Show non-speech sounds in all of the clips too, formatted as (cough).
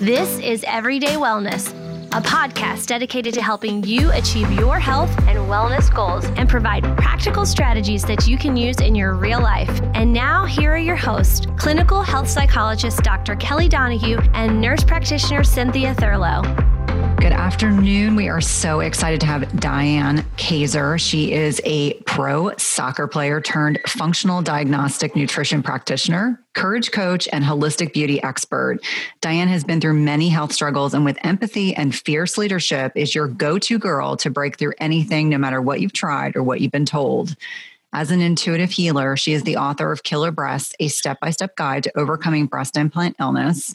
This is Everyday Wellness, a podcast dedicated to helping you achieve your health and wellness goals and provide practical strategies that you can use in your real life. And now, here are your hosts clinical health psychologist Dr. Kelly Donahue and nurse practitioner Cynthia Thurlow. Good afternoon. We are so excited to have Diane Kazer. She is a pro soccer player turned functional diagnostic nutrition practitioner, courage coach, and holistic beauty expert. Diane has been through many health struggles and with empathy and fierce leadership is your go-to girl to break through anything no matter what you've tried or what you've been told. As an intuitive healer, she is the author of Killer Breasts, a step-by-step guide to overcoming breast implant illness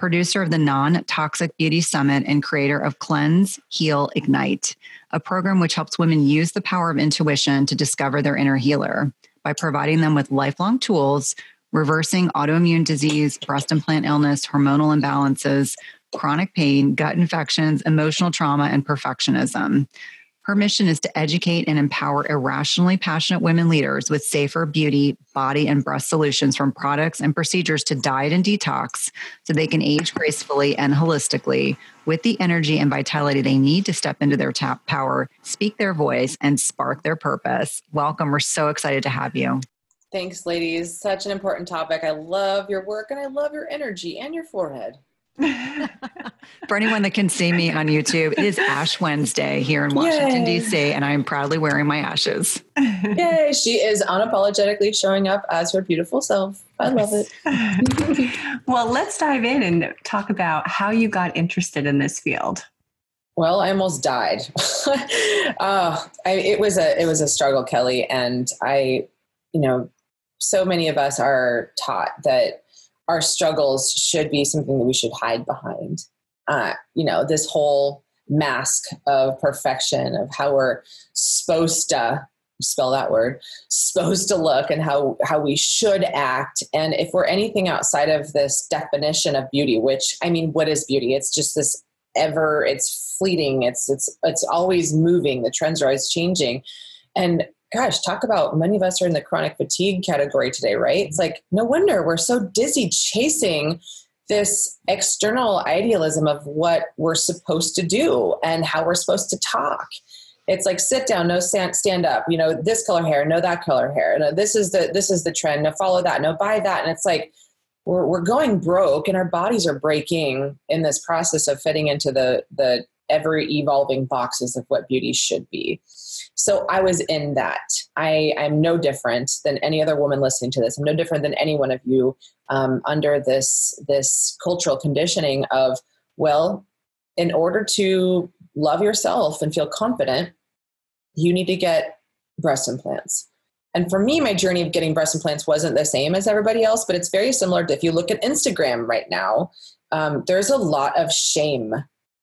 producer of the Non Toxic Beauty Summit and creator of Cleanse, Heal, Ignite, a program which helps women use the power of intuition to discover their inner healer by providing them with lifelong tools, reversing autoimmune disease, breast implant illness, hormonal imbalances, chronic pain, gut infections, emotional trauma, and perfectionism. Her mission is to educate and empower irrationally passionate women leaders with safer beauty, body, and breast solutions from products and procedures to diet and detox so they can age gracefully and holistically with the energy and vitality they need to step into their tap power, speak their voice, and spark their purpose. Welcome. We're so excited to have you. Thanks, ladies. Such an important topic. I love your work and I love your energy and your forehead. (laughs) For anyone that can see me on YouTube, it is Ash Wednesday here in Washington, D.C., and I am proudly wearing my ashes. (laughs) Yay, she is unapologetically showing up as her beautiful self. I love it. (laughs) well, let's dive in and talk about how you got interested in this field. Well, I almost died. uh, I, it was a it was a struggle, Kelly, and I, you know, so many of us are taught that our struggles should be something that we should hide behind. Uh, you know, this whole mask of perfection of how we're supposed to spell that word supposed to look and how how we should act. And if we're anything outside of this definition of beauty which i mean what is beauty? It's just this ever it's fleeting it's it's it's always moving the trends are always changing. And gosh, talk about many of us are in the chronic fatigue category today, right? It's like, no wonder we're so dizzy chasing this external idealism of what we're supposed to do and how we're supposed to talk. It's like sit down, no stand, up. You know this color hair, no that color hair. No, this is the this is the trend. No follow that. No buy that. And it's like we're we're going broke, and our bodies are breaking in this process of fitting into the the ever evolving boxes of what beauty should be. So I was in that. I am no different than any other woman listening to this. I'm no different than any one of you um, under this this cultural conditioning of well, in order to love yourself and feel confident, you need to get breast implants. And for me, my journey of getting breast implants wasn't the same as everybody else, but it's very similar to if you look at Instagram right now, um, there's a lot of shame.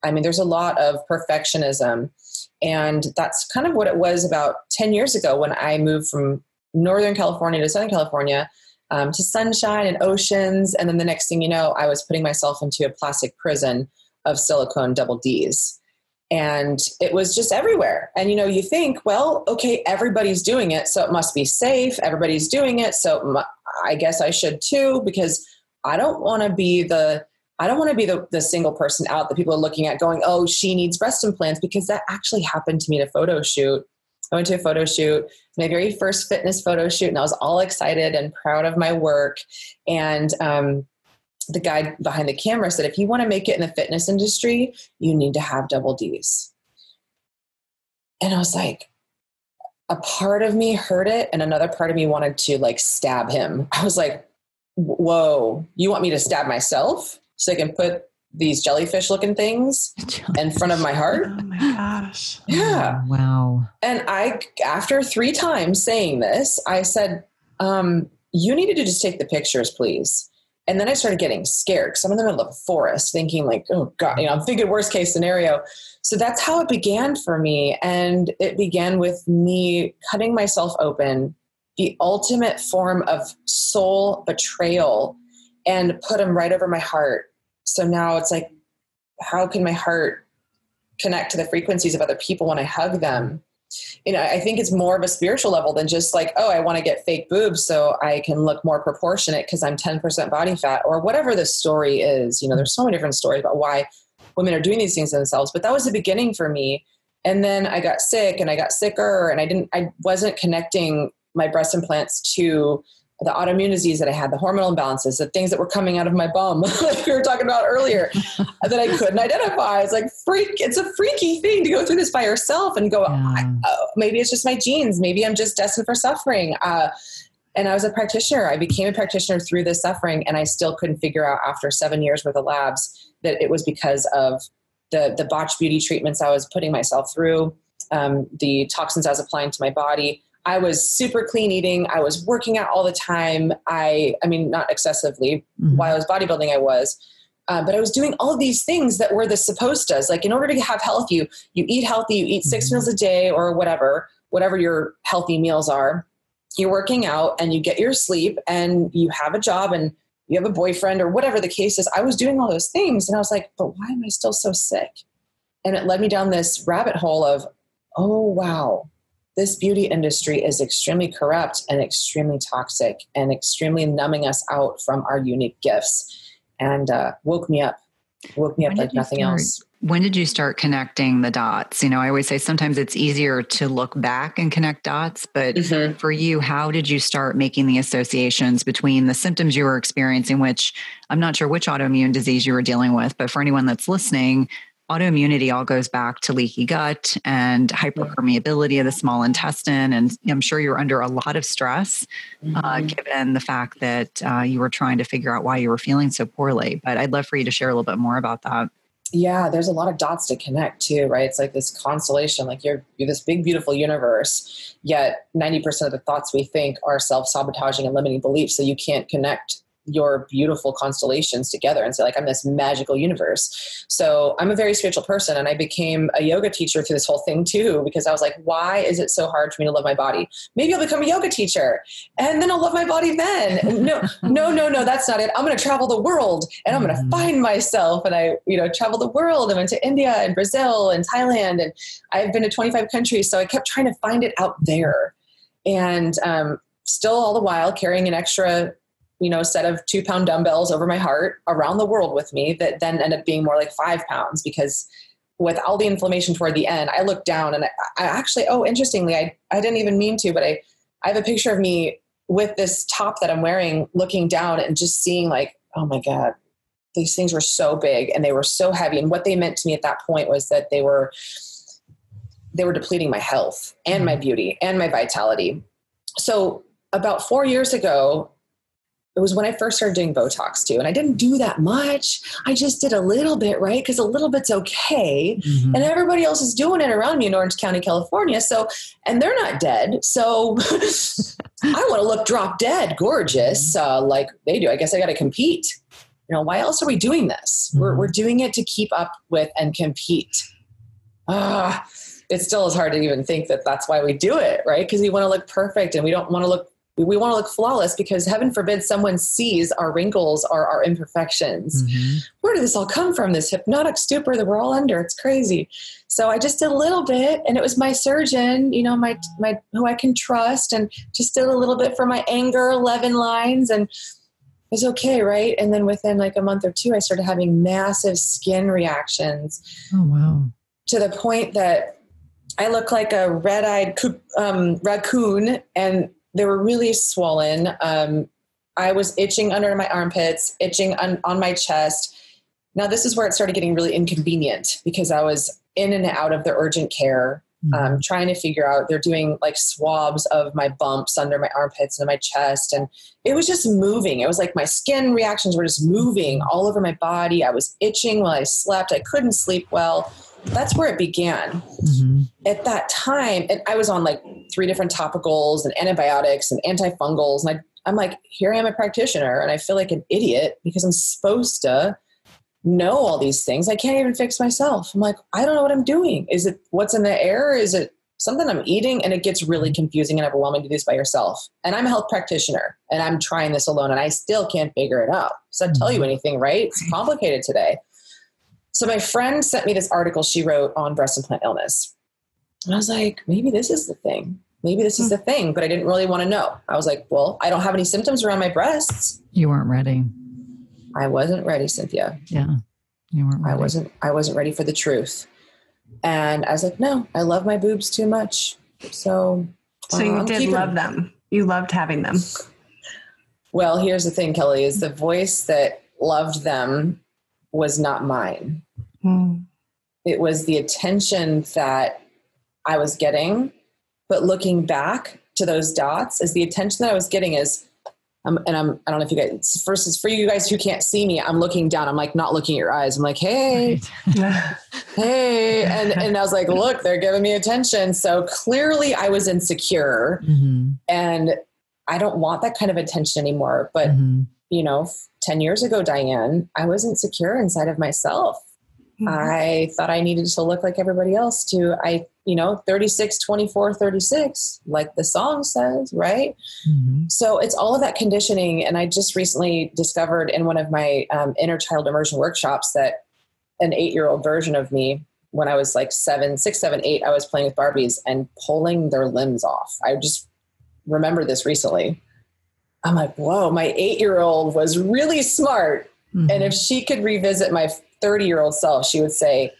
I mean, there's a lot of perfectionism and that's kind of what it was about 10 years ago when I moved from Northern California to Southern California um, to sunshine and oceans. And then the next thing you know, I was putting myself into a plastic prison of silicone double D's. And it was just everywhere. And you know, you think, well, okay, everybody's doing it, so it must be safe. Everybody's doing it, so I guess I should too, because I don't want to be the I don't want to be the, the single person out that people are looking at going, oh, she needs breast implants because that actually happened to me at a photo shoot. I went to a photo shoot, my very first fitness photo shoot, and I was all excited and proud of my work. And um, the guy behind the camera said, if you want to make it in the fitness industry, you need to have double D's. And I was like, a part of me heard it, and another part of me wanted to like stab him. I was like, whoa, you want me to stab myself? So I can put these jellyfish looking things in front of my heart. Oh my gosh. Yeah. Oh, wow. And I, after three times saying this, I said, um, you needed to just take the pictures, please. And then I started getting scared because I'm in the middle of a forest thinking like, oh God, you know, I'm thinking worst case scenario. So that's how it began for me. And it began with me cutting myself open, the ultimate form of soul betrayal and put them right over my heart. So now it's like, how can my heart connect to the frequencies of other people when I hug them? you know, I think it's more of a spiritual level than just like, oh, I want to get fake boobs so I can look more proportionate because I'm 10% body fat or whatever the story is. You know, there's so many different stories about why women are doing these things to themselves, but that was the beginning for me. And then I got sick and I got sicker and I didn't, I wasn't connecting my breast implants to the autoimmune disease that I had, the hormonal imbalances, the things that were coming out of my bum, (laughs) like we were talking about earlier, (laughs) that I couldn't identify. It's like freak. It's a freaky thing to go through this by yourself and go. Yeah. Oh, maybe it's just my genes. Maybe I'm just destined for suffering. Uh, and I was a practitioner. I became a practitioner through this suffering, and I still couldn't figure out after seven years worth of labs that it was because of the the botched beauty treatments I was putting myself through, um, the toxins I was applying to my body I was super clean eating. I was working out all the time. I, I mean, not excessively. Mm-hmm. While I was bodybuilding, I was. Uh, but I was doing all of these things that were the supposed does. Like in order to have health, you you eat healthy, you eat 6 mm-hmm. meals a day or whatever, whatever your healthy meals are. You're working out and you get your sleep and you have a job and you have a boyfriend or whatever the case is. I was doing all those things and I was like, but why am I still so sick? And it led me down this rabbit hole of, oh wow, this beauty industry is extremely corrupt and extremely toxic and extremely numbing us out from our unique gifts. And uh, woke me up woke me up like nothing start, else. when did you start connecting the dots? You know i always say sometimes it's easier to look back and connect dots but mm-hmm. for you how did you start making the associations between the symptoms you were experiencing which i'm not sure which autoimmune disease you were dealing with but for anyone that's listening autoimmunity all goes back to leaky gut and hyperpermeability of the small intestine. And I'm sure you're under a lot of stress, uh, mm-hmm. uh, given the fact that uh, you were trying to figure out why you were feeling so poorly. But I'd love for you to share a little bit more about that. Yeah, there's a lot of dots to connect too, right? It's like this constellation, like you're you're this big, beautiful universe, yet 90% of the thoughts we think are self-sabotaging and limiting beliefs. So you can't connect your beautiful constellations together and say like i'm this magical universe. So i'm a very spiritual person and i became a yoga teacher through this whole thing too because i was like why is it so hard for me to love my body? Maybe i'll become a yoga teacher and then i'll love my body then. No no no no that's not it. I'm going to travel the world and i'm going to mm-hmm. find myself and i you know travel the world. I went to india and brazil and thailand and i've been to 25 countries so i kept trying to find it out there. And um, still all the while carrying an extra you know, set of two pound dumbbells over my heart around the world with me that then ended up being more like five pounds because with all the inflammation toward the end, I looked down and I, I actually, oh, interestingly, I, I didn't even mean to, but I, I have a picture of me with this top that I'm wearing looking down and just seeing like, oh my God, these things were so big and they were so heavy. And what they meant to me at that point was that they were, they were depleting my health and my mm-hmm. beauty and my vitality. So about four years ago, it was when I first started doing Botox too. And I didn't do that much. I just did a little bit, right? Because a little bit's okay. Mm-hmm. And everybody else is doing it around me in Orange County, California. So, and they're not dead. So (laughs) I want to look drop dead, gorgeous, mm-hmm. uh, like they do. I guess I got to compete. You know, why else are we doing this? Mm-hmm. We're, we're doing it to keep up with and compete. Ah, it still is hard to even think that that's why we do it, right? Because we want to look perfect and we don't want to look we want to look flawless because heaven forbid someone sees our wrinkles or our imperfections. Mm-hmm. Where did this all come from? This hypnotic stupor that we're all under. It's crazy. So I just did a little bit and it was my surgeon, you know, my my who I can trust and just did a little bit for my anger 11 lines and it was okay, right? And then within like a month or two I started having massive skin reactions. Oh wow. To the point that I look like a red-eyed um, raccoon and they were really swollen. Um, I was itching under my armpits, itching on, on my chest. Now, this is where it started getting really inconvenient because I was in and out of the urgent care, mm-hmm. um, trying to figure out. They're doing like swabs of my bumps under my armpits and my chest, and it was just moving. It was like my skin reactions were just moving all over my body. I was itching while I slept. I couldn't sleep well that's where it began. Mm-hmm. At that time, and I was on like three different topicals and antibiotics and antifungals, and I, I'm like, here I am a practitioner, and I feel like an idiot because I'm supposed to know all these things. I can't even fix myself. I'm like, I don't know what I'm doing. Is it what's in the air? Is it something I'm eating? And it gets really confusing and overwhelming to do this by yourself. And I'm a health practitioner and I'm trying this alone and I still can't figure it out. So I tell you mm-hmm. anything, right? It's complicated today. So my friend sent me this article she wrote on breast implant illness. And I was like, maybe this is the thing. Maybe this is the thing, but I didn't really want to know. I was like, well, I don't have any symptoms around my breasts. You weren't ready. I wasn't ready, Cynthia. Yeah. You weren't I ready. wasn't I wasn't ready for the truth. And I was like, no, I love my boobs too much. So So uh, you I'm did keeping- love them. You loved having them. Well, here's the thing, Kelly, is the voice that loved them was not mine. Hmm. It was the attention that I was getting. But looking back to those dots, is the attention that I was getting is um, and I'm I don't know if you guys first is for you guys who can't see me, I'm looking down. I'm like not looking at your eyes. I'm like, hey, (laughs) hey. And and I was like, (laughs) look, they're giving me attention. So clearly I was insecure Mhm. and I don't want that kind of attention anymore. But Mhm. you know, 10 years ago, Diane, I was insecure inside of myself. Mm-hmm. I thought I needed to look like everybody else to, I, you know, 36, 24, 36, like the song says, right? Mhm. So it's all of that conditioning. And I just recently discovered in one of my um, inner child immersion workshops that an eight year old version of me, when I was like seven, six, seven, eight, I was playing with Barbies and pulling their limbs off. I just remember this recently. I'm like, whoa, my eight year old was really smart. Mhm. And if she could revisit my 30 year old self, she would say,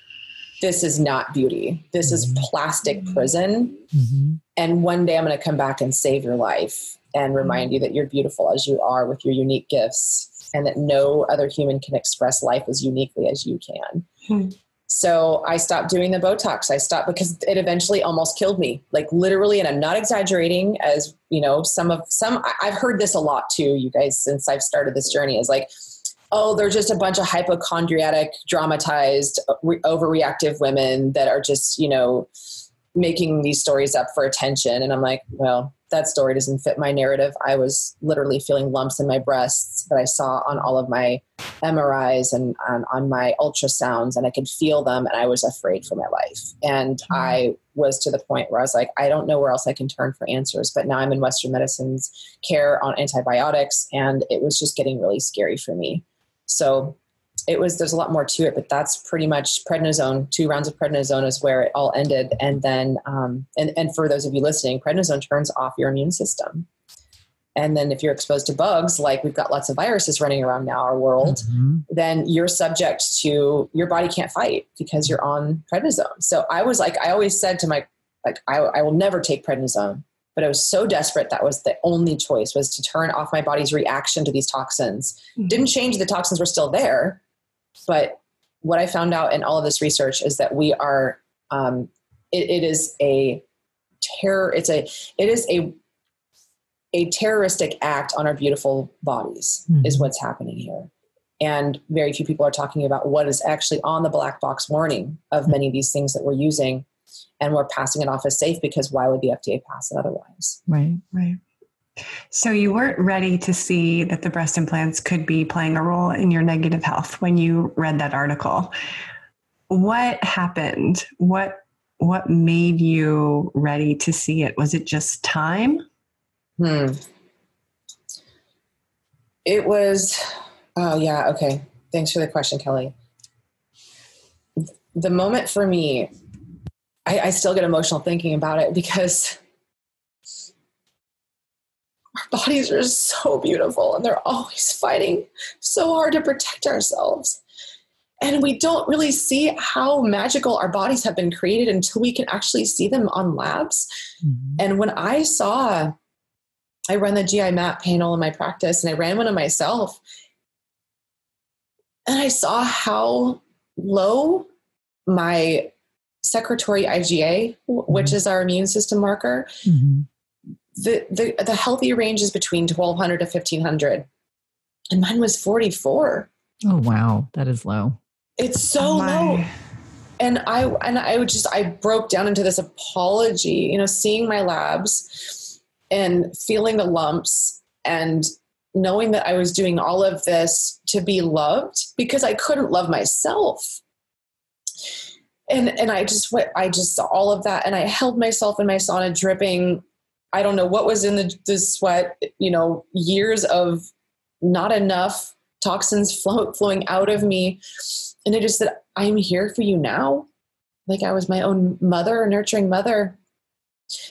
This is not beauty. This is plastic prison. Mhm. And one day I'm going to come back and save your life and remind you that you're beautiful as you are with your unique gifts and that no other human can express life as uniquely as you can. Hmm. So I stopped doing the Botox. I stopped because it eventually almost killed me. Like literally, and I'm not exaggerating. As you know, some of some I've heard this a lot too, you guys, since I've started this journey. Is like, oh, they're just a bunch of hypochondriatic, dramatized, re- overreactive women that are just you know making these stories up for attention. And I'm like, well, that story doesn't fit my narrative. I was literally feeling lumps in my breasts that I saw on all of my MRIs and on, on my ultrasounds, and I could feel them, and I was afraid for my life. And mm-hmm. I was to the point where I was like, I don't know where else I can turn for answers. But now I'm in Western medicine's care on antibiotics, and it was just getting really scary for me. So it was there's a lot more to it, but that's pretty much prednisone. Two rounds of prednisone is where it all ended, and then um, and and for those of you listening, prednisone turns off your immune system. And then if you're exposed to bugs, like we've got lots of viruses running around now our world, Mhm. then you're subject to your body can't fight because you're on prednisone. So I was like, I always said to my like, I, I will never take prednisone, but I was so desperate that was the only choice was to turn off my body's reaction to these toxins. Didn't change the toxins were still there, but what I found out in all of this research is that we are um, it, it is a terror. It's a it is a a terroristic act on our beautiful bodies is Mhm. what's happening here. And very few people are talking about what is actually on the black box warning of many of these things that we're using. And we're passing it off as safe because why would the FDA pass it otherwise? Right. Right. So you weren't ready to see that the breast implants could be playing a role in your negative health when you read that article. What happened? What what made you ready to see it? Was it just time? Hmm. It was, oh, yeah, okay. Thanks for the question, Kelly. The moment for me, I, I still get emotional thinking about it because our bodies are so beautiful and they're always fighting so hard to protect ourselves. And we don't really see how magical our bodies have been created until we can actually see them on labs. Mhm. And when I saw, I run the GI map panel in my practice and I ran one of myself. And I saw how low my secretory IgA, w- which is our immune system marker, Mhm. the, the, the healthy range is between 1200 to 1500. And mine was 44. Oh wow, that is low. It's so Oh, low. and I and I would just I broke down into this apology, you know, seeing my labs and feeling the lumps and knowing that I was doing all of this to be loved because I couldn't love myself. And and I just went I just saw all of that and I held myself in my sauna dripping I don't know what was in the, the sweat, you know, years of not enough toxins flow, flowing out of me. And I just said, I'm here for you now. like I was my own mother, nurturing mother,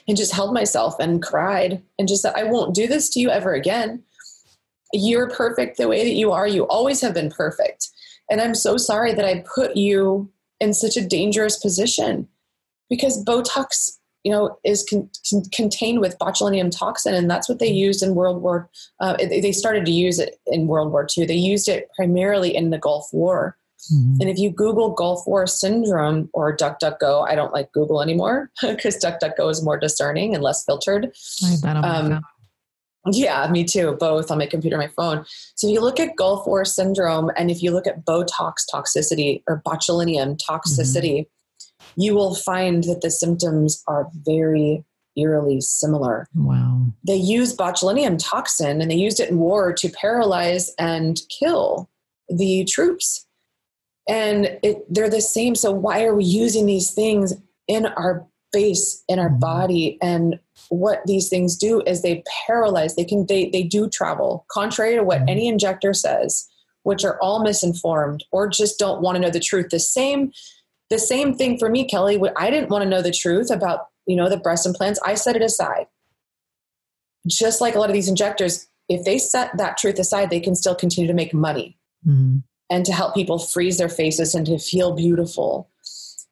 and just held myself and cried and just said, I won't do this to you ever again. You're perfect the way that you are. You always have been perfect. And I'm so sorry that I put you in such a dangerous position because Botox, you know, is con- con- contained with botulinum toxin, and that's what they used in World War. Uh, they started to use it in World War II. They used it primarily in the Gulf War. Mm-hmm. And if you Google Gulf War syndrome or DuckDuckGo, I don't like Google anymore (laughs) because DuckDuckGo is more discerning and less filtered. I bet um, yeah, me too. Both on my computer, my phone. So if you look at Gulf War syndrome, and if you look at Botox toxicity or botulinum toxicity, mm-hmm. you will find that the symptoms are very eerily similar. Wow. They use botulinum toxin, and they used it in war to paralyze and kill the troops. And it, they're the same. So why are we using these things in our face, in our mm-hmm. body, and what these things do is they paralyze they can they they do travel contrary to what mm-hmm. any injector says which are all misinformed or just don't want to know the truth the same the same thing for me kelly i didn't want to know the truth about you know the breast implants i set it aside just like a lot of these injectors if they set that truth aside they can still continue to make money mm-hmm. and to help people freeze their faces and to feel beautiful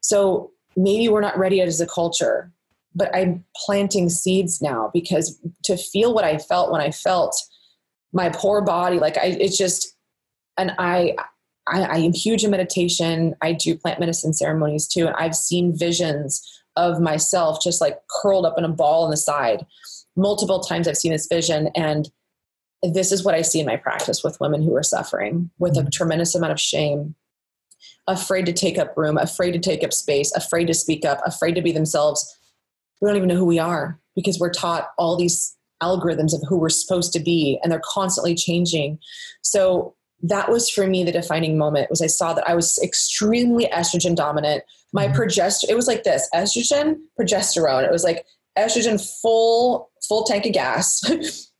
so maybe we're not ready as a culture but I'm planting seeds now because to feel what I felt when I felt my poor body, like I, it's just, and I, I, I am huge in meditation. I do plant medicine ceremonies too. And I've seen visions of myself just like curled up in a ball on the side. Multiple times I've seen this vision. And this is what I see in my practice with women who are suffering with a mm-hmm. tremendous amount of shame, afraid to take up room, afraid to take up space, afraid to speak up, afraid to be themselves, we don't even know who we are because we're taught all these algorithms of who we're supposed to be and they're constantly changing. So that was for me the defining moment was i saw that i was extremely estrogen dominant. My mm-hmm. progesterone it was like this estrogen progesterone. It was like estrogen full full tank of gas (laughs)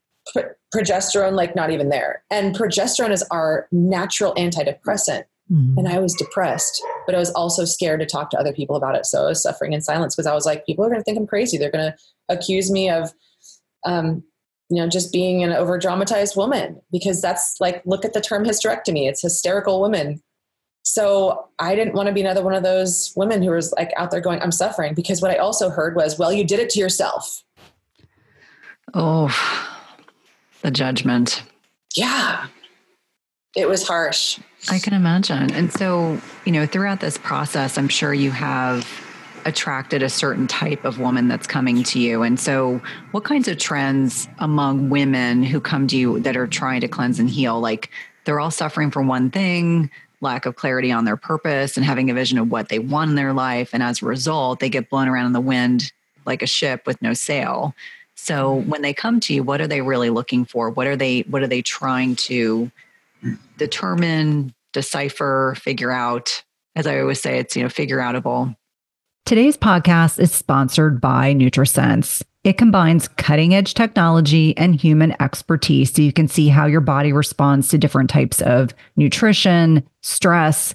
progesterone like not even there. And progesterone is our natural antidepressant. Mm-hmm. And I was depressed, but I was also scared to talk to other people about it. So I was suffering in silence because I was like, people are going to think I'm crazy. They're going to accuse me of, um, you know, just being an over dramatized woman because that's like, look at the term hysterectomy. It's hysterical women. So I didn't want to be another one of those women who was like out there going, I'm suffering because what I also heard was, well, you did it to yourself. Oh, the judgment. Yeah. It was harsh. I can imagine. And so, you know, throughout this process, I'm sure you have attracted a certain type of woman that's coming to you. And so, what kinds of trends among women who come to you that are trying to cleanse and heal? Like they're all suffering from one thing, lack of clarity on their purpose and having a vision of what they want in their life. And as a result, they get blown around in the wind like a ship with no sail. So when they come to you, what are they really looking for? What are they what are they trying to determine, decipher, figure out. As I always say, it's, you know, figure outable. Today's podcast is sponsored by NutriSense. It combines cutting edge technology and human expertise so you can see how your body responds to different types of nutrition, stress,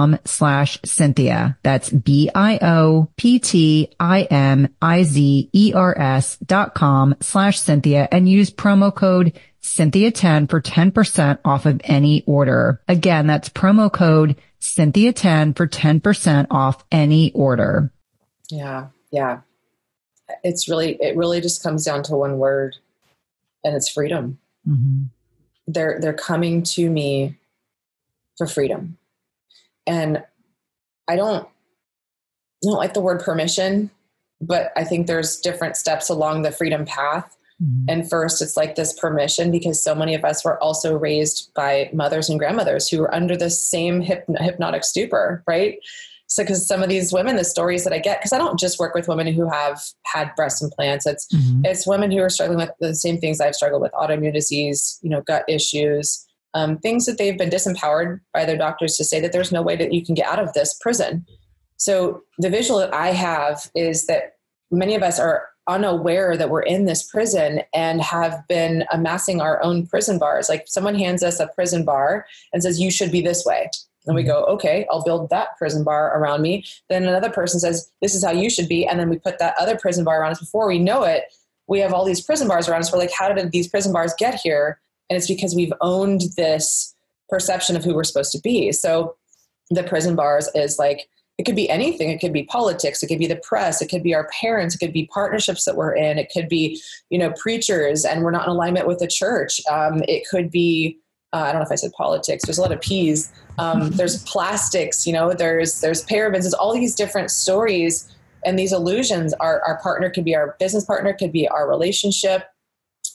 com slash Cynthia. That's B-I-O-P-T-I-M-I-Z-E-R-S dot com slash Cynthia and use promo code Cynthia 10 for 10% off of any order. Again, that's promo code Cynthia 10 for 10% off any order. Yeah. Yeah. It's really, it really just comes down to one word and it's freedom. Mm-hmm. They're, they're coming to me for freedom. And I don't I don't like the word permission, but I think there's different steps along the freedom path. Mm-hmm. And first, it's like this permission because so many of us were also raised by mothers and grandmothers who were under the same hypnotic stupor, right? So, because some of these women, the stories that I get, because I don't just work with women who have had breast implants, it's mm-hmm. it's women who are struggling with the same things I've struggled with: autoimmune disease, you know, gut issues, um, things that they've been disempowered by their doctors to say that there's no way that you can get out of this prison. So the visual that I have is that many of us are unaware that we're in this prison and have been amassing our own prison bars. Like someone hands us a prison bar and says, You should be this way. And we go, okay, I'll build that prison bar around me. Then another person says, this is how you should be. And then we put that other prison bar around us. Before we know it, we have all these prison bars around us. We're like, how did these prison bars get here? And it's because we've owned this perception of who we're supposed to be. So the prison bars is like, it could be anything. It could be politics. It could be the press. It could be our parents. It could be partnerships that we're in. It could be, you know, preachers and we're not in alignment with the church. Um, it could be, uh, I don't know if I said politics. There's a lot of P's. Um, there's plastics. You know, there's there's parabens. There's all these different stories and these illusions. Our our partner could be our business partner. Could be our relationship.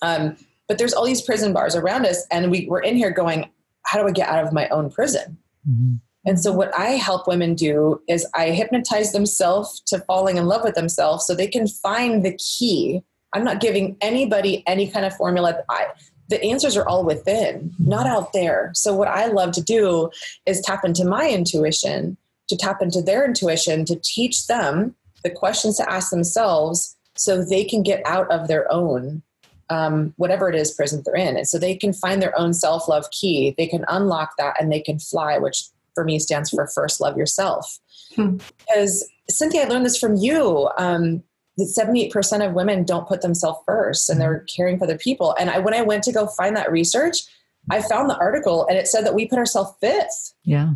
Um, but there's all these prison bars around us, and we, we're in here going, how do I get out of my own prison? Mm-hmm. And so, what I help women do is I hypnotize themselves to falling in love with themselves so they can find the key. I'm not giving anybody any kind of formula. I, the answers are all within, not out there. So, what I love to do is tap into my intuition, to tap into their intuition, to teach them the questions to ask themselves so they can get out of their own um, whatever it is prison they're in. And so they can find their own self love key. They can unlock that and they can fly, which for me stands for first love yourself. Hmm. Because Cynthia, I learned this from you. Um, that 78% of women don't put themselves first and they're caring for their people. And I, when I went to go find that research, I found the article and it said that we put ourselves fifth. Yeah.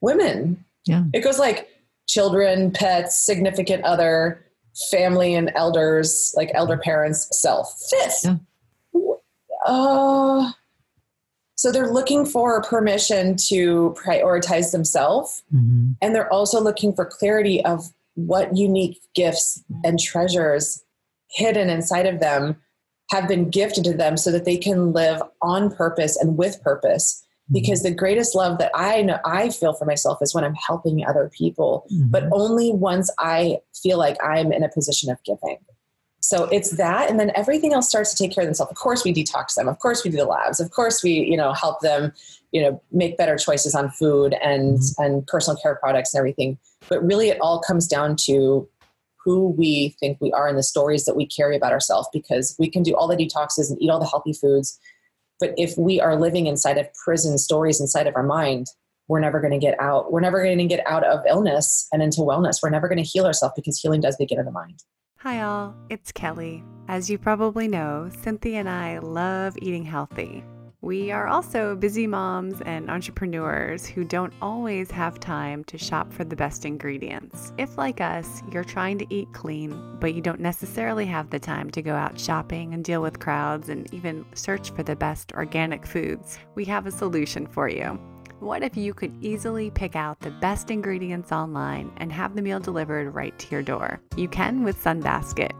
Women. Yeah. It goes like children, pets, significant other, family and elders, like elder parents, self. Fifth. Yeah. Uh, so they're looking for permission to prioritize themselves. Mm-hmm. And they're also looking for clarity of what unique gifts and treasures hidden inside of them have been gifted to them so that they can live on purpose and with purpose. Because the greatest love that i know i feel for myself is when i'm helping other people mm-hmm. but only once i feel like i'm in a position of giving so it's that and then everything else starts to take care of themselves of course we detox them of course we do the labs of course we you know help them you know make better choices on food and mm-hmm. and personal care products and everything but really, it all comes down to who we think we are and the stories that we carry about ourselves because we can do all the detoxes and eat all the healthy foods. But if we are living inside of prison stories inside of our mind, we're never going to get out. We're never going to get out of illness and into wellness. We're never going to heal ourselves because healing does begin in the mind. Hi, all. It's Kelly. As you probably know, Cynthia and I love eating healthy. We are also busy moms and entrepreneurs who don't always have time to shop for the best ingredients. If, like us, you're trying to eat clean, but you don't necessarily have the time to go out shopping and deal with crowds and even search for the best organic foods, we have a solution for you. What if you could easily pick out the best ingredients online and have the meal delivered right to your door? You can with Sunbasket.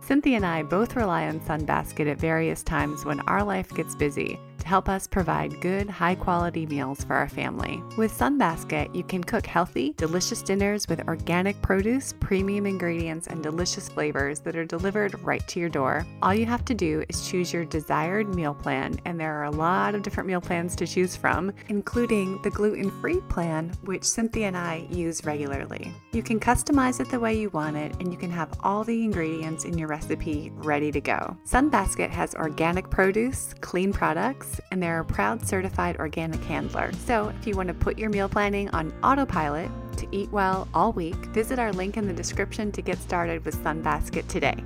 Cynthia and I both rely on Sunbasket at various times when our life gets busy help us provide good, high quality meals for our family. With Sunbasket, you can cook healthy, delicious dinners with organic produce, premium ingredients, and delicious flavors that are delivered right to your door. All you have to do is choose your desired meal plan, and there are a lot of different meal plans to choose from, including the gluten free plan, which Cynthia and I use regularly. You can customize it the way you want it, and you can have all the ingredients in your recipe ready to go. Sunbasket has organic produce, clean products, and they're a proud certified organic handler. So if you want to put your meal planning on autopilot to eat well all week, visit our link in the description to get started with Sunbasket today.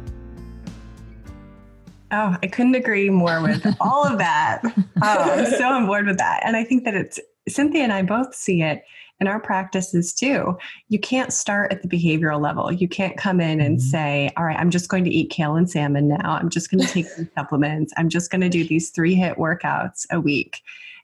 Oh, I couldn't agree more with (laughs) all of that. Oh, I'm so on board with that. And I think that it's Cynthia and I both see it in our practices too. You can't start at the behavioral level. You can't come in and mm-hmm. say, all right, I'm just going to eat kale and salmon now. I'm just going to take some (laughs) supplements. I'm just going to do these three HIIT workouts a week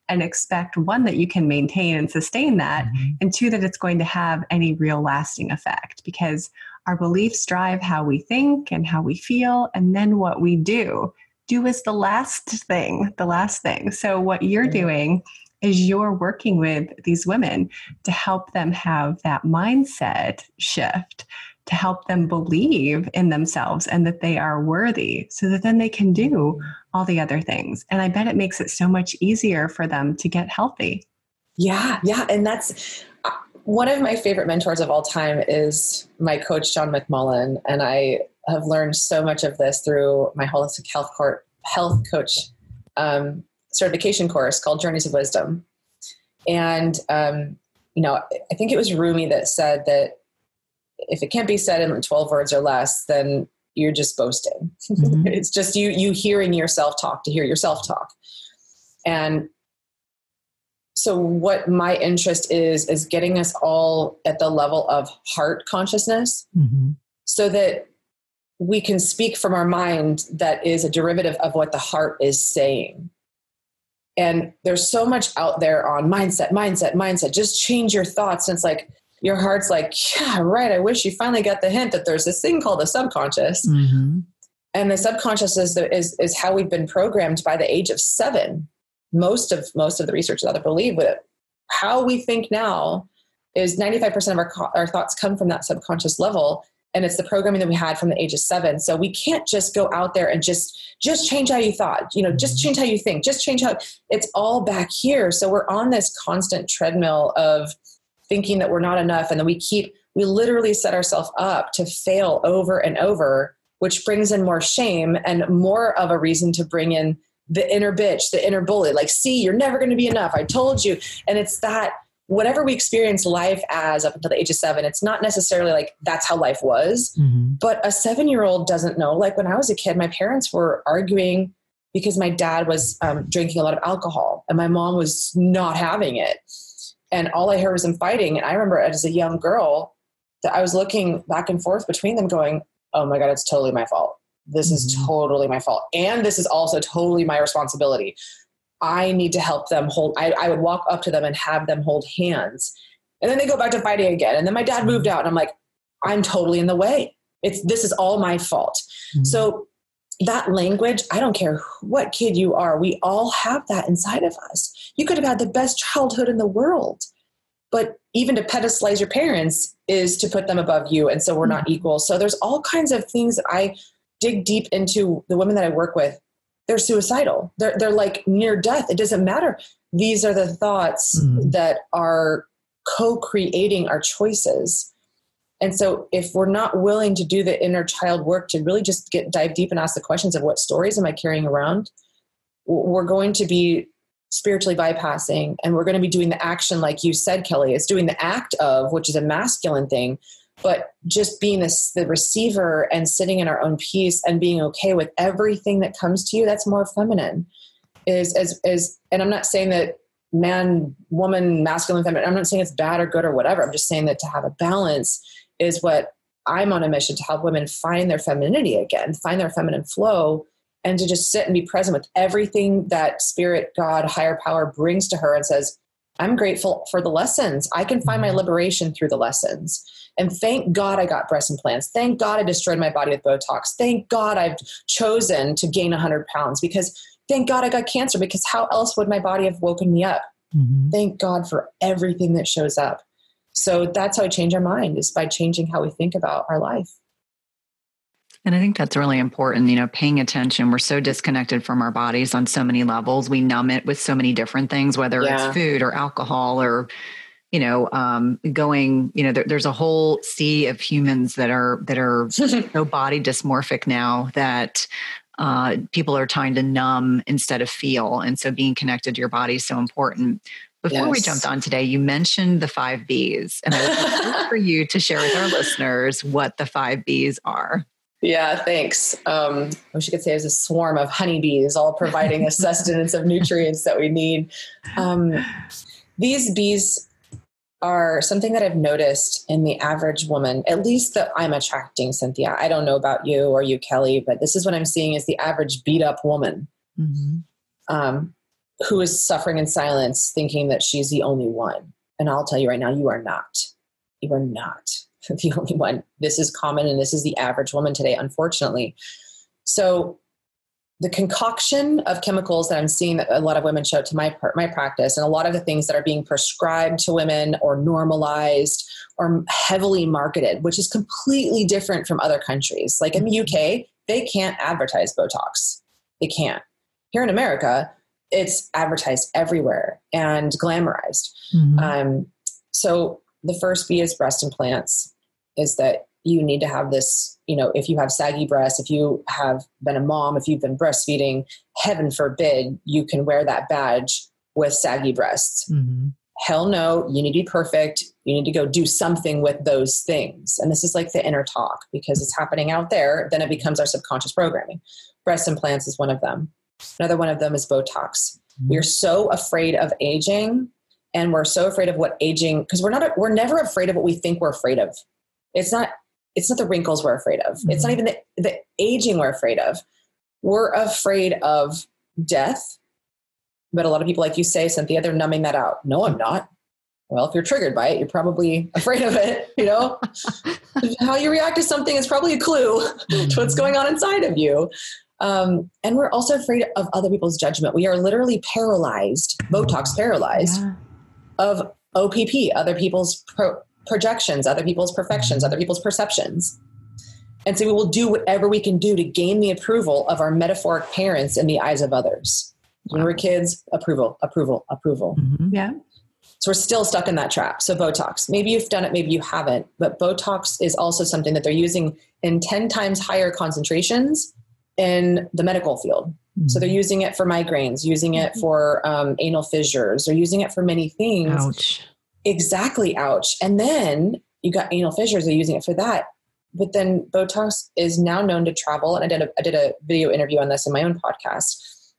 and expect one that you can maintain and sustain that, mm-hmm. and two that it's going to have any real lasting effect because our beliefs drive how we think and how we feel, and then what we do. Do is the last thing, the last thing. So, what you're doing is you're working with these women to help them have that mindset shift to help them believe in themselves and that they are worthy so that then they can do all the other things. And I bet it makes it so much easier for them to get healthy. Yeah, yeah. And that's uh, one of my favorite mentors of all time is my coach, John McMullen. And I have learned so much of this through my holistic health, court, health coach um, certification course called Journeys of Wisdom. And, um, you know, I think it was Rumi that said that if it can't be said in 12 words or less, then you're just boasting. Mm-hmm. (laughs) it's just you, you hearing yourself talk to hear yourself talk. And so what my interest is, is getting us all at the level of heart consciousness mm-hmm. so that we can speak from our mind that is a derivative of what the heart is saying and there's so much out there on mindset mindset mindset. Just change your thoughts. And it's like your heart's like yeah right. I wish you finally got the hint that there's this thing called the subconscious. Mm-hmm. and the subconscious is, the, is is how we've been programmed by the age of seven. Most of most of the research that i believe with it. How we think now is 95% of our, our thoughts come from that subconscious level and it's the programming that we had from the age of seven. So we can't just go out there and just just change how you thought you know just change how you think just change how it's all back here. So we're on this constant treadmill of thinking that we're not enough and then we keep we literally set ourselves up to fail over and over which brings in more shame and more of a reason to bring in the inner bitch the inner bully. Like see you're never going to be enough. I told you. And it's that whatever we experience life as up until the age of seven, it's not necessarily like that's how life was. Mm-hmm. But a seven year old doesn't know. Like when I was a kid, my parents were arguing because my dad was um, drinking a lot of alcohol and my mom was not having it. And all I heard was them fighting. And I remember as a young girl that I was looking back and forth between them going, oh my God, it's totally my fault. This mm-hmm. is totally my fault. And this is also totally my responsibility. I need to help them hold. I, I would walk up to them and have them hold hands. And then they go back to fighting again. And then my dad moved out, and I'm like, I'm totally in the way. It's this is all my fault. Mm-hmm. So that language, I don't care what kid you are, we all have that inside of us. You could have had the best childhood in the world, but even to pedestalize your parents is to put them above you. And so we're not mm-hmm. equal. So there's all kinds of things that I dig deep into the women that I work with they're suicidal. They're, they're like near death. It doesn't matter. These are the thoughts mm-hmm. that are co creating our choices. And so, if we're not willing to do the inner child work to really just get dive deep and ask the questions of what stories am I carrying around, we're going to be spiritually bypassing and we're going to be doing the action, like you said, Kelly, it's doing the act of, which is a masculine thing, but just being this, the receiver and sitting in our own peace and being okay with everything that comes to you that's more feminine is as is and i'm not saying that man woman masculine feminine i'm not saying it's bad or good or whatever. I'm just saying that to have a balance is what i'm on a mission to help women find their femininity again find their feminine flow and to just sit and be present with everything that spirit god higher power brings to her and says i'm grateful for the lessons i can find my mm-hmm. liberation through the lessons and thank God I got breast implants. Thank God I destroyed my body with Botox. Thank God I've chosen to gain 100 pounds because thank God I got cancer because how else would my body have woken me up? Mm-hmm. Thank God for everything that shows up. So that's how we change our mind is by changing how we think about our life. And I think that's really important, you know, paying attention. We're so disconnected from our bodies on so many levels. We numb it with so many different things, whether yeah. it's food or alcohol or you know um, going you know there, there's a whole sea of humans that are that are (laughs) so body dysmorphic now that uh, people are trying to numb instead of feel and so being connected to your body is so important before yes. we jumped on today you mentioned the five b's and i would like (laughs) for you to share with our listeners what the five b's are yeah, thanks. Um, I wish you could say it was a swarm of honeybees all providing a (laughs) sustenance of nutrients that we need. Um, these bees are something that I've noticed in the average woman, at least that I'm attracting, Cynthia. I don't know about you or you, Kelly, but this is what I'm seeing is the average beat up woman mm-hmm. um, who is suffering in silence, thinking that she's the only one. And I'll tell you right now, you are not. You are not (laughs) the only one. This is common and this is the average woman today, unfortunately. So the concoction of chemicals that I'm seeing that a lot of women show to my my practice, and a lot of the things that are being prescribed to women or normalized or heavily marketed, which is completely different from other countries. Like in the mm-hmm. UK, they can't advertise Botox. They can't. Here in America, it's advertised everywhere and glamorized. Mm-hmm. Um, so the first B is breast implants. Is that you need to have this, you know, if you have saggy breasts, if you have been a mom, if you've been breastfeeding, heaven forbid you can wear that badge with saggy breasts. Mm-hmm. Hell no, you need to be perfect. You need to go do something with those things. And this is like the inner talk because it's happening out there, then it becomes our subconscious programming. Breast implants is one of them. Another one of them is Botox. Mm-hmm. We're so afraid of aging and we're so afraid of what aging because we're not we're never afraid of what we think we're afraid of. It's not it's not the wrinkles we're afraid of. Mm-hmm. It's not mm-hmm. even the, the aging we're afraid of. We're afraid of death. But a lot of people, like you say, Cynthia, they're numbing that out. No, I'm not. Well, if you're triggered by it, you're probably (laughs) afraid of it. You know, (laughs) how you react to something is probably a clue mm-hmm. (laughs) to what's mm-hmm. going on inside of you. Um, and we're also afraid of other people's judgment. We are literally paralyzed, Botox paralyzed, yeah. of OPP, other people's pro- projections, other people's perfections, other people's perceptions. And so we will do whatever we can do to gain the approval of our metaphoric parents in the eyes of others. When we're kids, approval, approval, approval. Mm-hmm. Yeah. So we're still stuck in that trap. So Botox, maybe you've done it, maybe you haven't, but Botox is also something that they're using in 10 times higher concentrations in the medical field. Mm-hmm. So they're using it for migraines, using it mm-hmm. for um, anal fissures, they're using it for many things. Ouch exactly ouch. And then you got anal fissures they're using it for that. But then botox is now known to travel and i did a, I did a video interview on this in my own podcast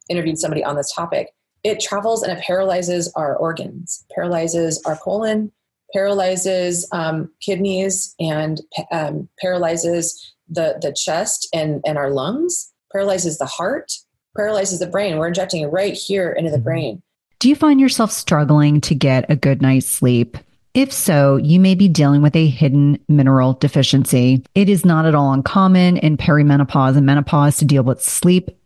interviewed somebody on this topic. It travels and it paralyzes our organs paralyzes our colon paralyzes um, kidneys and um, paralyzes the, the chest and, and our lungs paralyzes the heart paralyzes the brain. We're injecting it right here into the mm-hmm. brain do you find yourself struggling to get a good night's sleep if so, you may be dealing with a hidden mineral deficiency. It is not at all uncommon in perimenopause and menopause to deal with sleep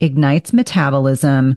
ignites metabolism,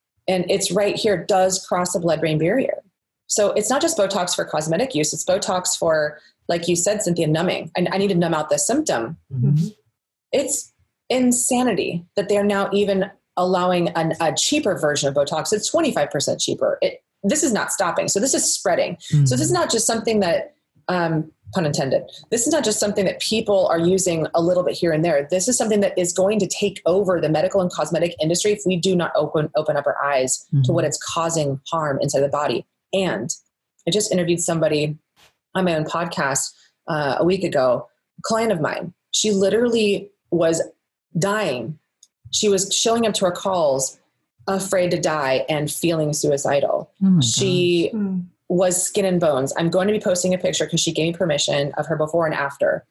and it's right here does cross the blood brain barrier. So it's not just botox for cosmetic use it's botox for like you said cynthia numbing. I, I need to numb out the symptom. Mm-hmm. it's insanity that they're now even allowing an, a cheaper version of botox. It's 25% cheaper. It, this is not stopping. So this is spreading. Mm-hmm. so this is not just something that um, pun intended. This is not just something that people are using a little bit here and there. This is something that is going to take over the medical and cosmetic industry if we do not open open up our eyes mm-hmm. to what it's causing harm inside the body. And I just interviewed somebody on my own podcast uh, a week ago, a client of mine. She literally was dying. She was showing up to her calls afraid to die and feeling suicidal. Oh she hmm was skin and bones. I'm going to be posting a picture because she gave me permission of her before and after.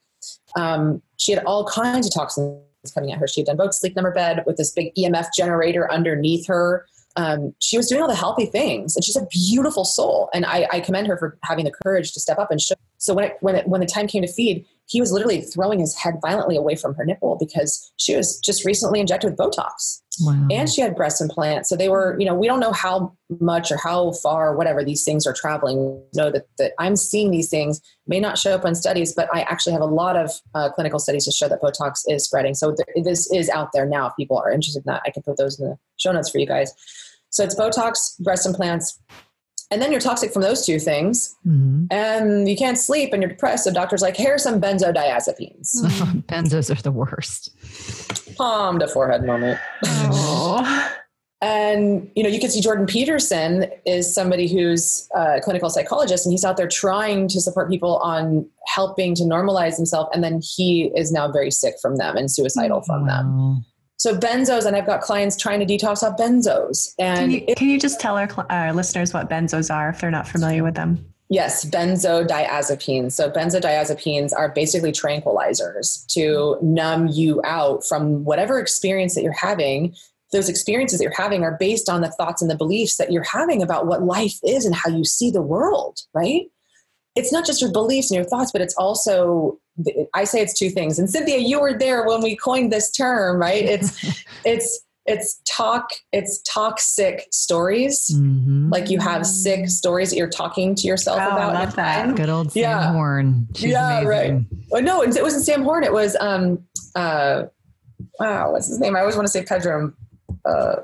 Um, she had all kinds of toxins coming at her. She had done both sleep number bed with this big EMF generator underneath her. Um, she was doing all the healthy things, and she's a beautiful soul. And I, I commend her for having the courage to step up and show. So when it, when it, when the time came to feed, he was literally throwing his head violently away from her nipple because she was just recently injected with Botox. Wow. And she had breast implants. So they were, you know, we don't know how much or how far, whatever these things are traveling. know that, that I'm seeing these things may not show up on studies, but I actually have a lot of uh, clinical studies to show that Botox is spreading. So th- this is out there now. If people are interested in that, I can put those in the show notes for you guys. So it's Botox, breast implants, and then you're toxic from those two things mm-hmm. and you can't sleep and you're depressed so doctor's like here's some benzodiazepines mm-hmm. (laughs) benzos are the worst palm to forehead moment oh. and you know you can see jordan peterson is somebody who's a clinical psychologist and he's out there trying to support people on helping to normalize himself and then he is now very sick from them and suicidal from wow. them so benzos, and I've got clients trying to detox off benzos. And can you, can you just tell our, our listeners what benzos are if they're not familiar with them? Yes, benzodiazepines. So benzodiazepines are basically tranquilizers to numb you out from whatever experience that you're having. Those experiences that you're having are based on the thoughts and the beliefs that you're having about what life is and how you see the world, right? It's not just your beliefs and your thoughts, but it's also I say it's two things. And Cynthia, you were there when we coined this term, right? It's (laughs) it's it's talk it's toxic stories. Mm-hmm. Like you have sick stories that you're talking to yourself oh, about. I love that. Good old Sam yeah. Horn. She's yeah, amazing. right. Well, no, it wasn't Sam Horn. It was um uh wow, what's his name? I always want to say Pedram. Uh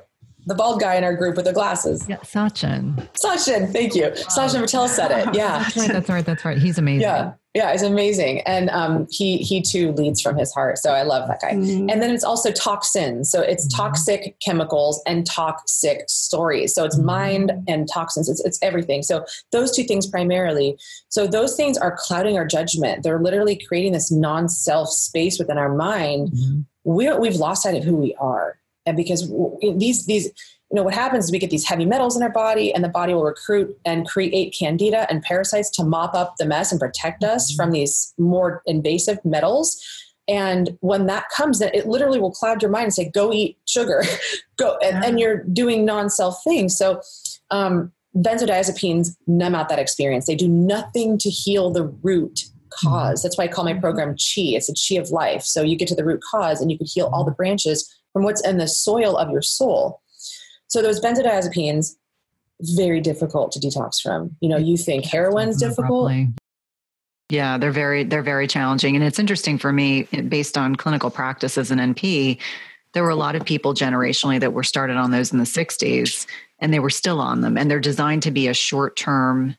the bald guy in our group with the glasses. Yeah, Sachin. Sachin, thank you. Sachin Patel said it. Yeah. (laughs) That's right. That's right. That's right. He's amazing. Yeah. Yeah, it's amazing. And um, he he too leads from his heart. So I love that guy. Mm-hmm. And then it's also toxins. So it's mm-hmm. toxic chemicals and toxic stories. So it's mm-hmm. mind and toxins. It's, it's everything. So those two things primarily. So those things are clouding our judgment. They're literally creating this non-self space within our mind. Mm-hmm. We're, we've lost sight of who we are and because these these you know what happens is we get these heavy metals in our body and the body will recruit and create candida and parasites to mop up the mess and protect us mm-hmm. from these more invasive metals. And when that comes then it literally will cloud your mind and say go eat sugar. (laughs) Go and, and, you're doing non-self things. So um, benzodiazepines numb out that experience. They do nothing to heal the root mm-hmm. cause. That's why i call my mm-hmm. program chi it's a chi of life. So you get to the root cause and you can heal all the branches from what's in the soil of your soul. So those benzodiazepines, very difficult to detox from. You know, you think heroin's difficult. Yeah, they're very they're very challenging, and it's interesting for me based on clinical practice as an NP. There were a lot of people generationally that were started on those in the 60s and they were still on them. And they're designed to be a short term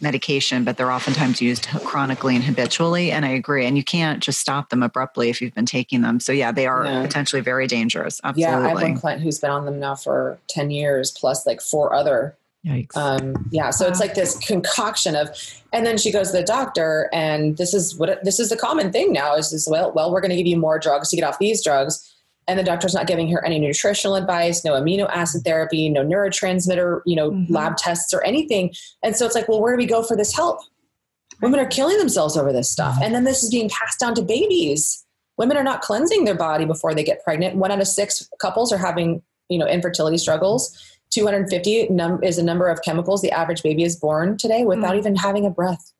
medication, but they're oftentimes used chronically and habitually. And I agree. And you can't just stop them abruptly if you've been taking them. So yeah, they are yeah. potentially very dangerous. Absolutely. Yeah, I have one client who's been on them now for 10 years plus like four other. Yikes. Um, yeah. So it's like this concoction of, and then she goes to the doctor and this is what, this is the common thing now is this, well, well, we're going to give you more drugs to get off these drugs and the doctor's not giving her any nutritional advice, no amino acid therapy, no neurotransmitter, you know, mm-hmm. lab tests or anything. And so it's like, well, where do we go for this help? Women are killing themselves over this stuff. And then this is being passed down to babies. Women are not cleansing their body before they get pregnant. One out of six couples are having, you know, infertility struggles. 250 num- is a number of chemicals the average baby is born today without mm-hmm. even having a breath.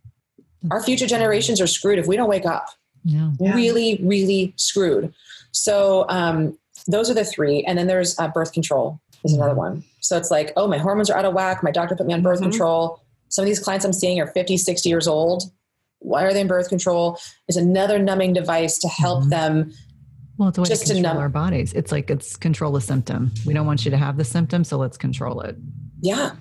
Our future generations are screwed if we don't wake up. Yeah. Really, really screwed. So um, those are the three. And then there's uh, birth control is another mm-hmm. one. So it's like, oh, my hormones are out of whack. My doctor put me on birth mm-hmm. control. Some of these clients I'm seeing are 50, 60 years old. Why are they in birth control? Is another numbing device to help mm-hmm. them. Well, it's a way just to control to numb. our bodies. It's like it's control the symptom. We don't want you to have the symptom, so let's control it. Yeah.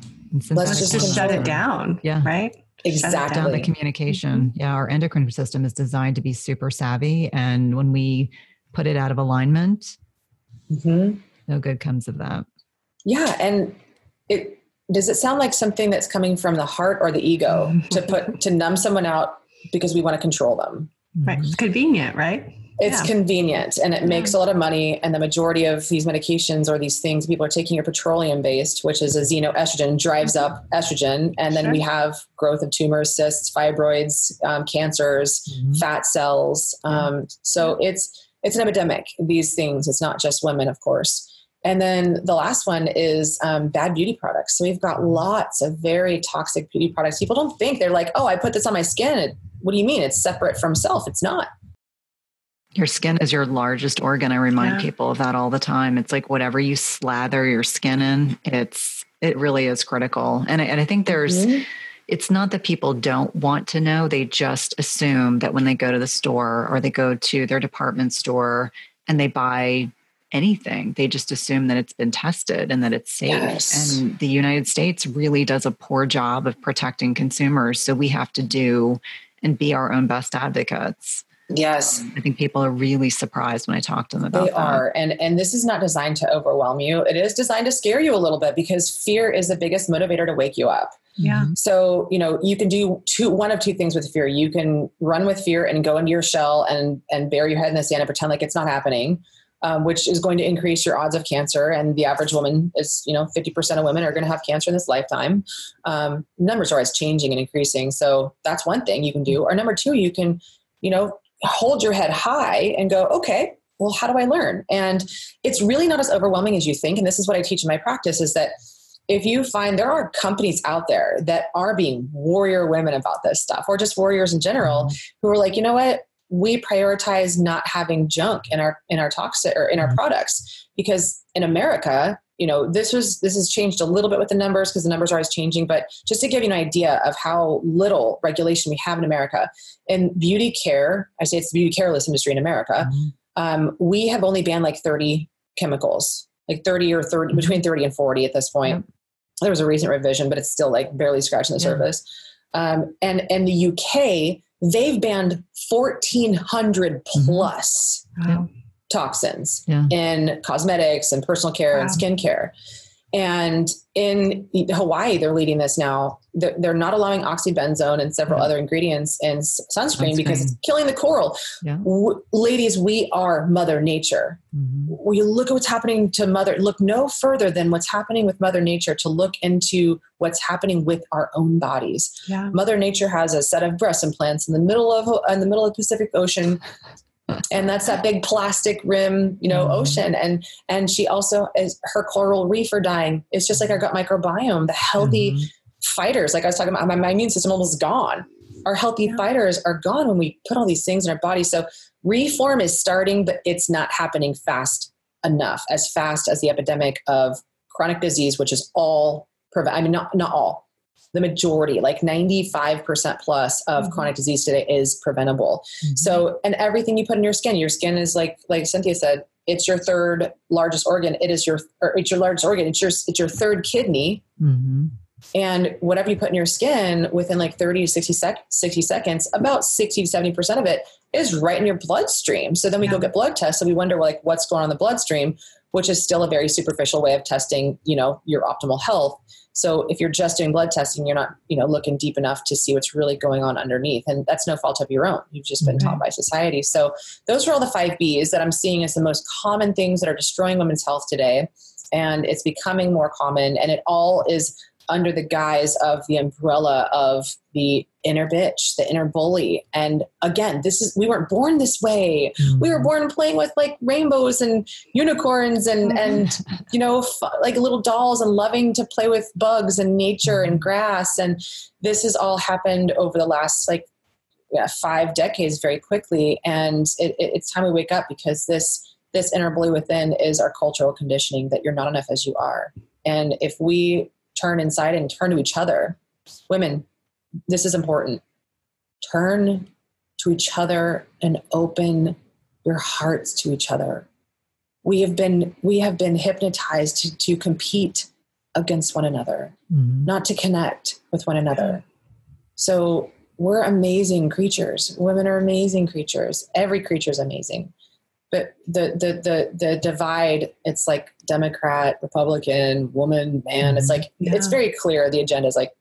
Let's just, just shut it down. Yeah. Right. exactly down the communication. Mm-hmm. Yeah, our endocrine system is designed to be super savvy, and when we put it out of alignment, mm-hmm. no good comes of that. Yeah, and it does it sound like something that's coming from the heart or the ego to (laughs) put to numb someone out because we want to control them. Right, it's convenient, right? It's yeah. convenient and it makes a lot of money. And the majority of these medications or these things people are taking are petroleum based, which is a xenoestrogen, drives up estrogen. And then sure. we have growth of tumors, cysts, fibroids, um, cancers, mm-hmm. fat cells. Um, so it's it's an epidemic. These things. It's not just women, of course. And then the last one is um, bad beauty products. So we've got lots of very toxic beauty products. People don't think they're like, oh, I put this on my skin. What do you mean? It's separate from self. It's not. Your skin is your largest organ. I remind yeah. people of that all the time. It's like whatever you slather your skin in, it's it really is critical. And I, and I think there's mm-hmm. It's not that people don't want to know, they just assume that when they go to the store or they go to their department store and they buy anything, they just assume that it's been tested and that it's safe. Yes. And the United States really does a poor job of protecting consumers. So we have to do and be our own best advocates. Yes. I think people are really surprised when I talk to them about that. they that. are. And and this is not designed to overwhelm you. It is designed to scare you a little bit because fear is the biggest motivator to wake you up. Yeah. Mm-hmm. So, you know, you can do two one of two things with fear. You can run with fear and go into your shell and and bury your head in the sand and pretend like it's not happening. Um, which is going to increase your odds of cancer. And the average woman is, you know, 50% of women are going to have cancer in this lifetime. Um, numbers are always changing and increasing. So that's one thing you can do. Or number two, you can, you know, hold your head high and go, okay, well, how do I learn? And it's really not as overwhelming as you think. And this is what I teach in my practice is that if you find there are companies out there that are being warrior women about this stuff, or just warriors in general, mm-hmm. who are like, you know what, we prioritize not having junk in our in our toxic or in our mm-hmm. products because in America, you know this was this has changed a little bit with the numbers because the numbers are always changing but just to give you an idea of how little regulation we have in america in beauty care i say it's the beauty careless industry in america mm-hmm. um, we have only banned like 30 chemicals like 30 or 30 mm-hmm. between 30 and 40 at this point there was a recent revision but it's still like barely scratching the surface um, and and the uk they've banned 1400 mm-hmm. plus wow toxins yeah. in cosmetics and personal care wow. and skincare. And in Hawaii, they're leading this now. They're, they're not allowing oxybenzone and several yeah. other ingredients in sunscreen, sunscreen, because it's killing the coral. Yeah. W- ladies, we are Mother Nature. Mm-hmm. We look at what's happening to Mother. Look no further than what's happening with Mother Nature to look into what's happening with our own bodies. Yeah. Mother Nature has a set of breast implants in the middle of in the middle of the Pacific Ocean and that's that big plastic rim you know mm-hmm. ocean and and she also is her coral reef are dying it's just like our gut microbiome the healthy mm-hmm. fighters like i was talking about my, my immune system almost gone our healthy yeah. fighters are gone when we put all these things in our body so reform is starting but it's not happening fast enough as fast as the epidemic of chronic disease which is all i mean not not all the majority, like 95% plus of mm-hmm. chronic disease today is preventable. Mm-hmm. So, and everything you put in your skin, your skin is like, like Cynthia said, it's your third largest organ. It is your, it's your largest organ. It's your, it's your third kidney. Mm-hmm. And whatever you put in your skin within like 30 to 60, sec- 60 seconds, about 60 to 70% of it is right in your bloodstream. So then we yeah. go get blood tests and we wonder like what's going on in the bloodstream, which is still a very superficial way of testing, you know, your optimal health. So if you're just doing blood testing, you're not, you know, looking deep enough to see what's really going on underneath. And that's no fault of your own. You've just been taught by society. So those are all the five B's that I'm seeing as the most common things that are destroying women's health today. And it's becoming more common. And it all is under the guise of the umbrella of the inner bitch, the inner bully. And again, this is we weren't born this way. Mm-hmm. We were mm-hmm. born playing with like rainbows and unicorns and mm-hmm. and you know f- like little dolls and loving to play with bugs and nature and mm-hmm. grass. And this has all happened over the last like yeah, five decades very quickly. And it, it, it's time we wake up because this this inner bully within is our cultural conditioning that you're not enough as you are. And if we turn inside and turn to each other. Women, this is important. Turn to each other and open your hearts to each other. We have been we have been hypnotized to, to compete against one another, mm-hmm. not to connect with one another. So we're amazing creatures. Women are amazing creatures. Every creature is amazing. But the, the the the divide, it's like Democrat, Republican, woman, man. It's mm-hmm. like yeah. it's very clear. The agenda is like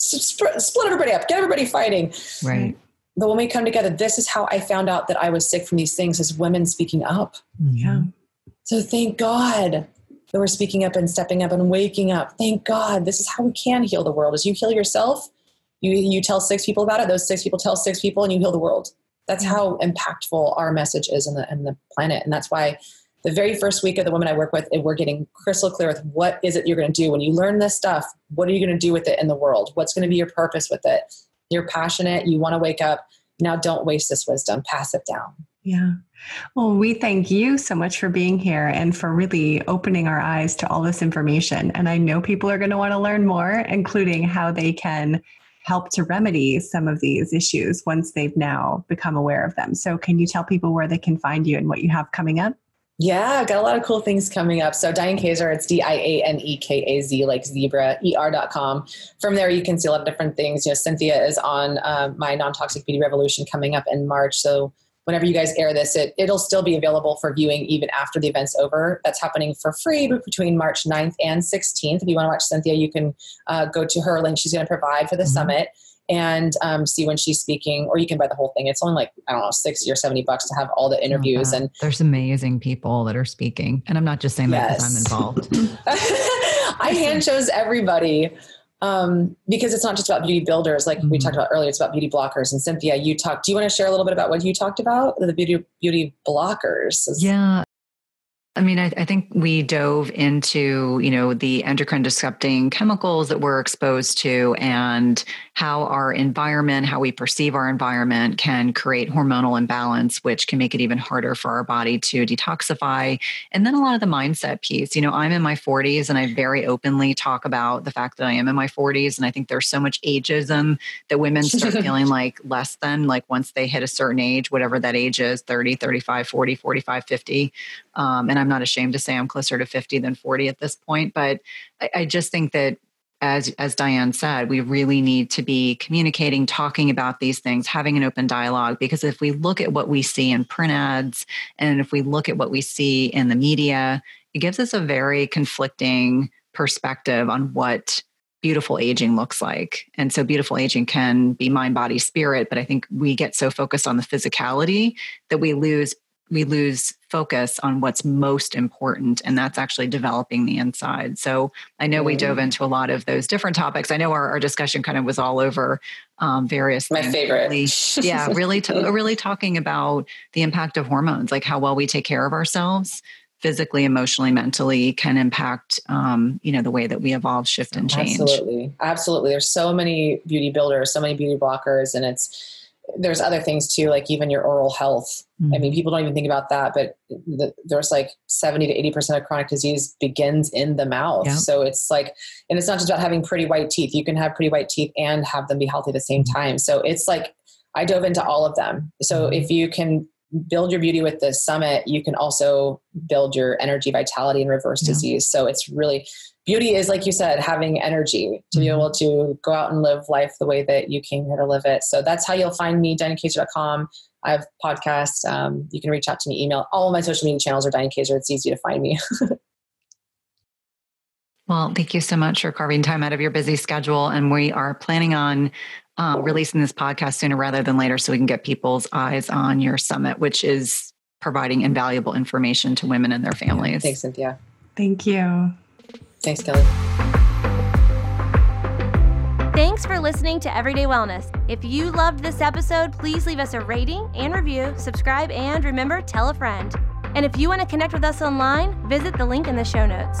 split everybody up, get everybody fighting. Right. But when we come together, this is how I found out that I was sick from these things: as women speaking up. Mm-hmm. Yeah. So thank God that we're speaking up and stepping up and waking up. Thank God. This is how we can heal the world. As you heal yourself, you you tell six people about it. Those six people tell six people, and you heal the world. That's mm. how impactful our message is in the in the planet, and that's why the very first week of the women I work with, we're getting crystal clear with what is it you're going to do when you learn this stuff. What are you going to do with it in the world? What's going to be your purpose with it? You're passionate. You want to wake up. Now, don't waste this wisdom. Pass it down. Yeah. Well, we thank you so much for being here and for really opening our eyes to all this information. And I know people are going to want to learn more, including how they can help to remedy some of these issues once they've now become aware of them. So, can you tell people where they can find you and what you have coming up? Yeah, I've got a lot of cool things coming up. So Diane Kazer, it's D-I-A-N-E-K-A-Z, like zebra, er.com. From there, you can see a lot of different things. You know, Cynthia is on um, my non-toxic beauty revolution coming up in March. So whenever you guys air this, it, it'll still be available for viewing even after the event's over. That's happening for free between March 9th and 16th. If you want to watch Cynthia, you can uh, go to her link she's going to provide for the mm-hmm. summit and um, see when she's speaking, or you can buy the whole thing. It's only like, I don't know, 60 or 70 bucks to have all the interviews. And there's amazing people that are speaking. And I'm not just saying that because I'm involved. (laughs) I hand chose everybody um, because it's not just about beauty builders. Like mm-hmm. we talked about earlier, it's about beauty blockers. And Cynthia, you talked, do you want to share a little bit about what you talked about? The beauty, beauty blockers. Yeah. I mean, I, I, think we dove into, you know, the endocrine disrupting chemicals that we're exposed to and how our environment, how we perceive our environment can create hormonal imbalance, which can make it even harder for our body to detoxify. And then a lot of the mindset piece. You know, I'm in my 40s and I very openly talk about the fact that I am in my 40s. And I think there's so much ageism that women start (laughs) feeling like less than, like once they hit a certain age, whatever that age is 30, 35, 40, 45, 50. Um, and I'm not ashamed to say I'm closer to 50 than 40 at this point. But I, I just think that as as Diane said, we really need to be communicating, talking about these things, having an open dialogue. Because if we look at what we see in print ads, and if we look at what we see in the media, it gives us a very conflicting perspective on what beautiful aging looks like. And so beautiful aging can be mind, body, spirit, but I think we get so focused on the physicality that we lose we lose focus on what's most important and that's actually developing the inside. So i know we dove mm. into a lot of those different topics. I know our, our discussion kind of was all over um, various my things. favorite. really, yeah really (laughs) really talking about the impact of hormones like how well we take care of ourselves physically emotionally mentally can impact um, you know the way that we evolve shift and change. Absolutely. Absolutely. There's so many beauty builders so many beauty blockers and it's there's other things too, like even your oral health. Mm-hmm. I mean, people don't even think about that, but the, there's like 70 to 80% of chronic disease begins in the mouth. Yeah. So it's like, and it's not just about having pretty white teeth. You can have pretty white teeth and have them be healthy at the same time. So it's like, I dove into all of them. So mm-hmm. if you can build your beauty with the summit, you can also build your energy, vitality, and reverse yeah. disease. So it's really beauty is like you said having energy to be mm-hmm. able to go out and live life the way that you came here to live it so that's how you'll find me dianekazer.com i have podcasts um, you can reach out to me email all of my social media channels are diane kazer it's easy to find me (laughs) well thank you so much for carving time out of your busy schedule and we are planning on uh, releasing this podcast sooner rather than later so we can get people's eyes on your summit which is providing invaluable information to women and their families yeah, thanks cynthia thank you Thanks, Kelly. Thanks for listening to Everyday Wellness. If you loved this episode, please leave us a rating and review, subscribe, and remember, tell a friend. And if you want to connect with us online, visit the link in the show notes.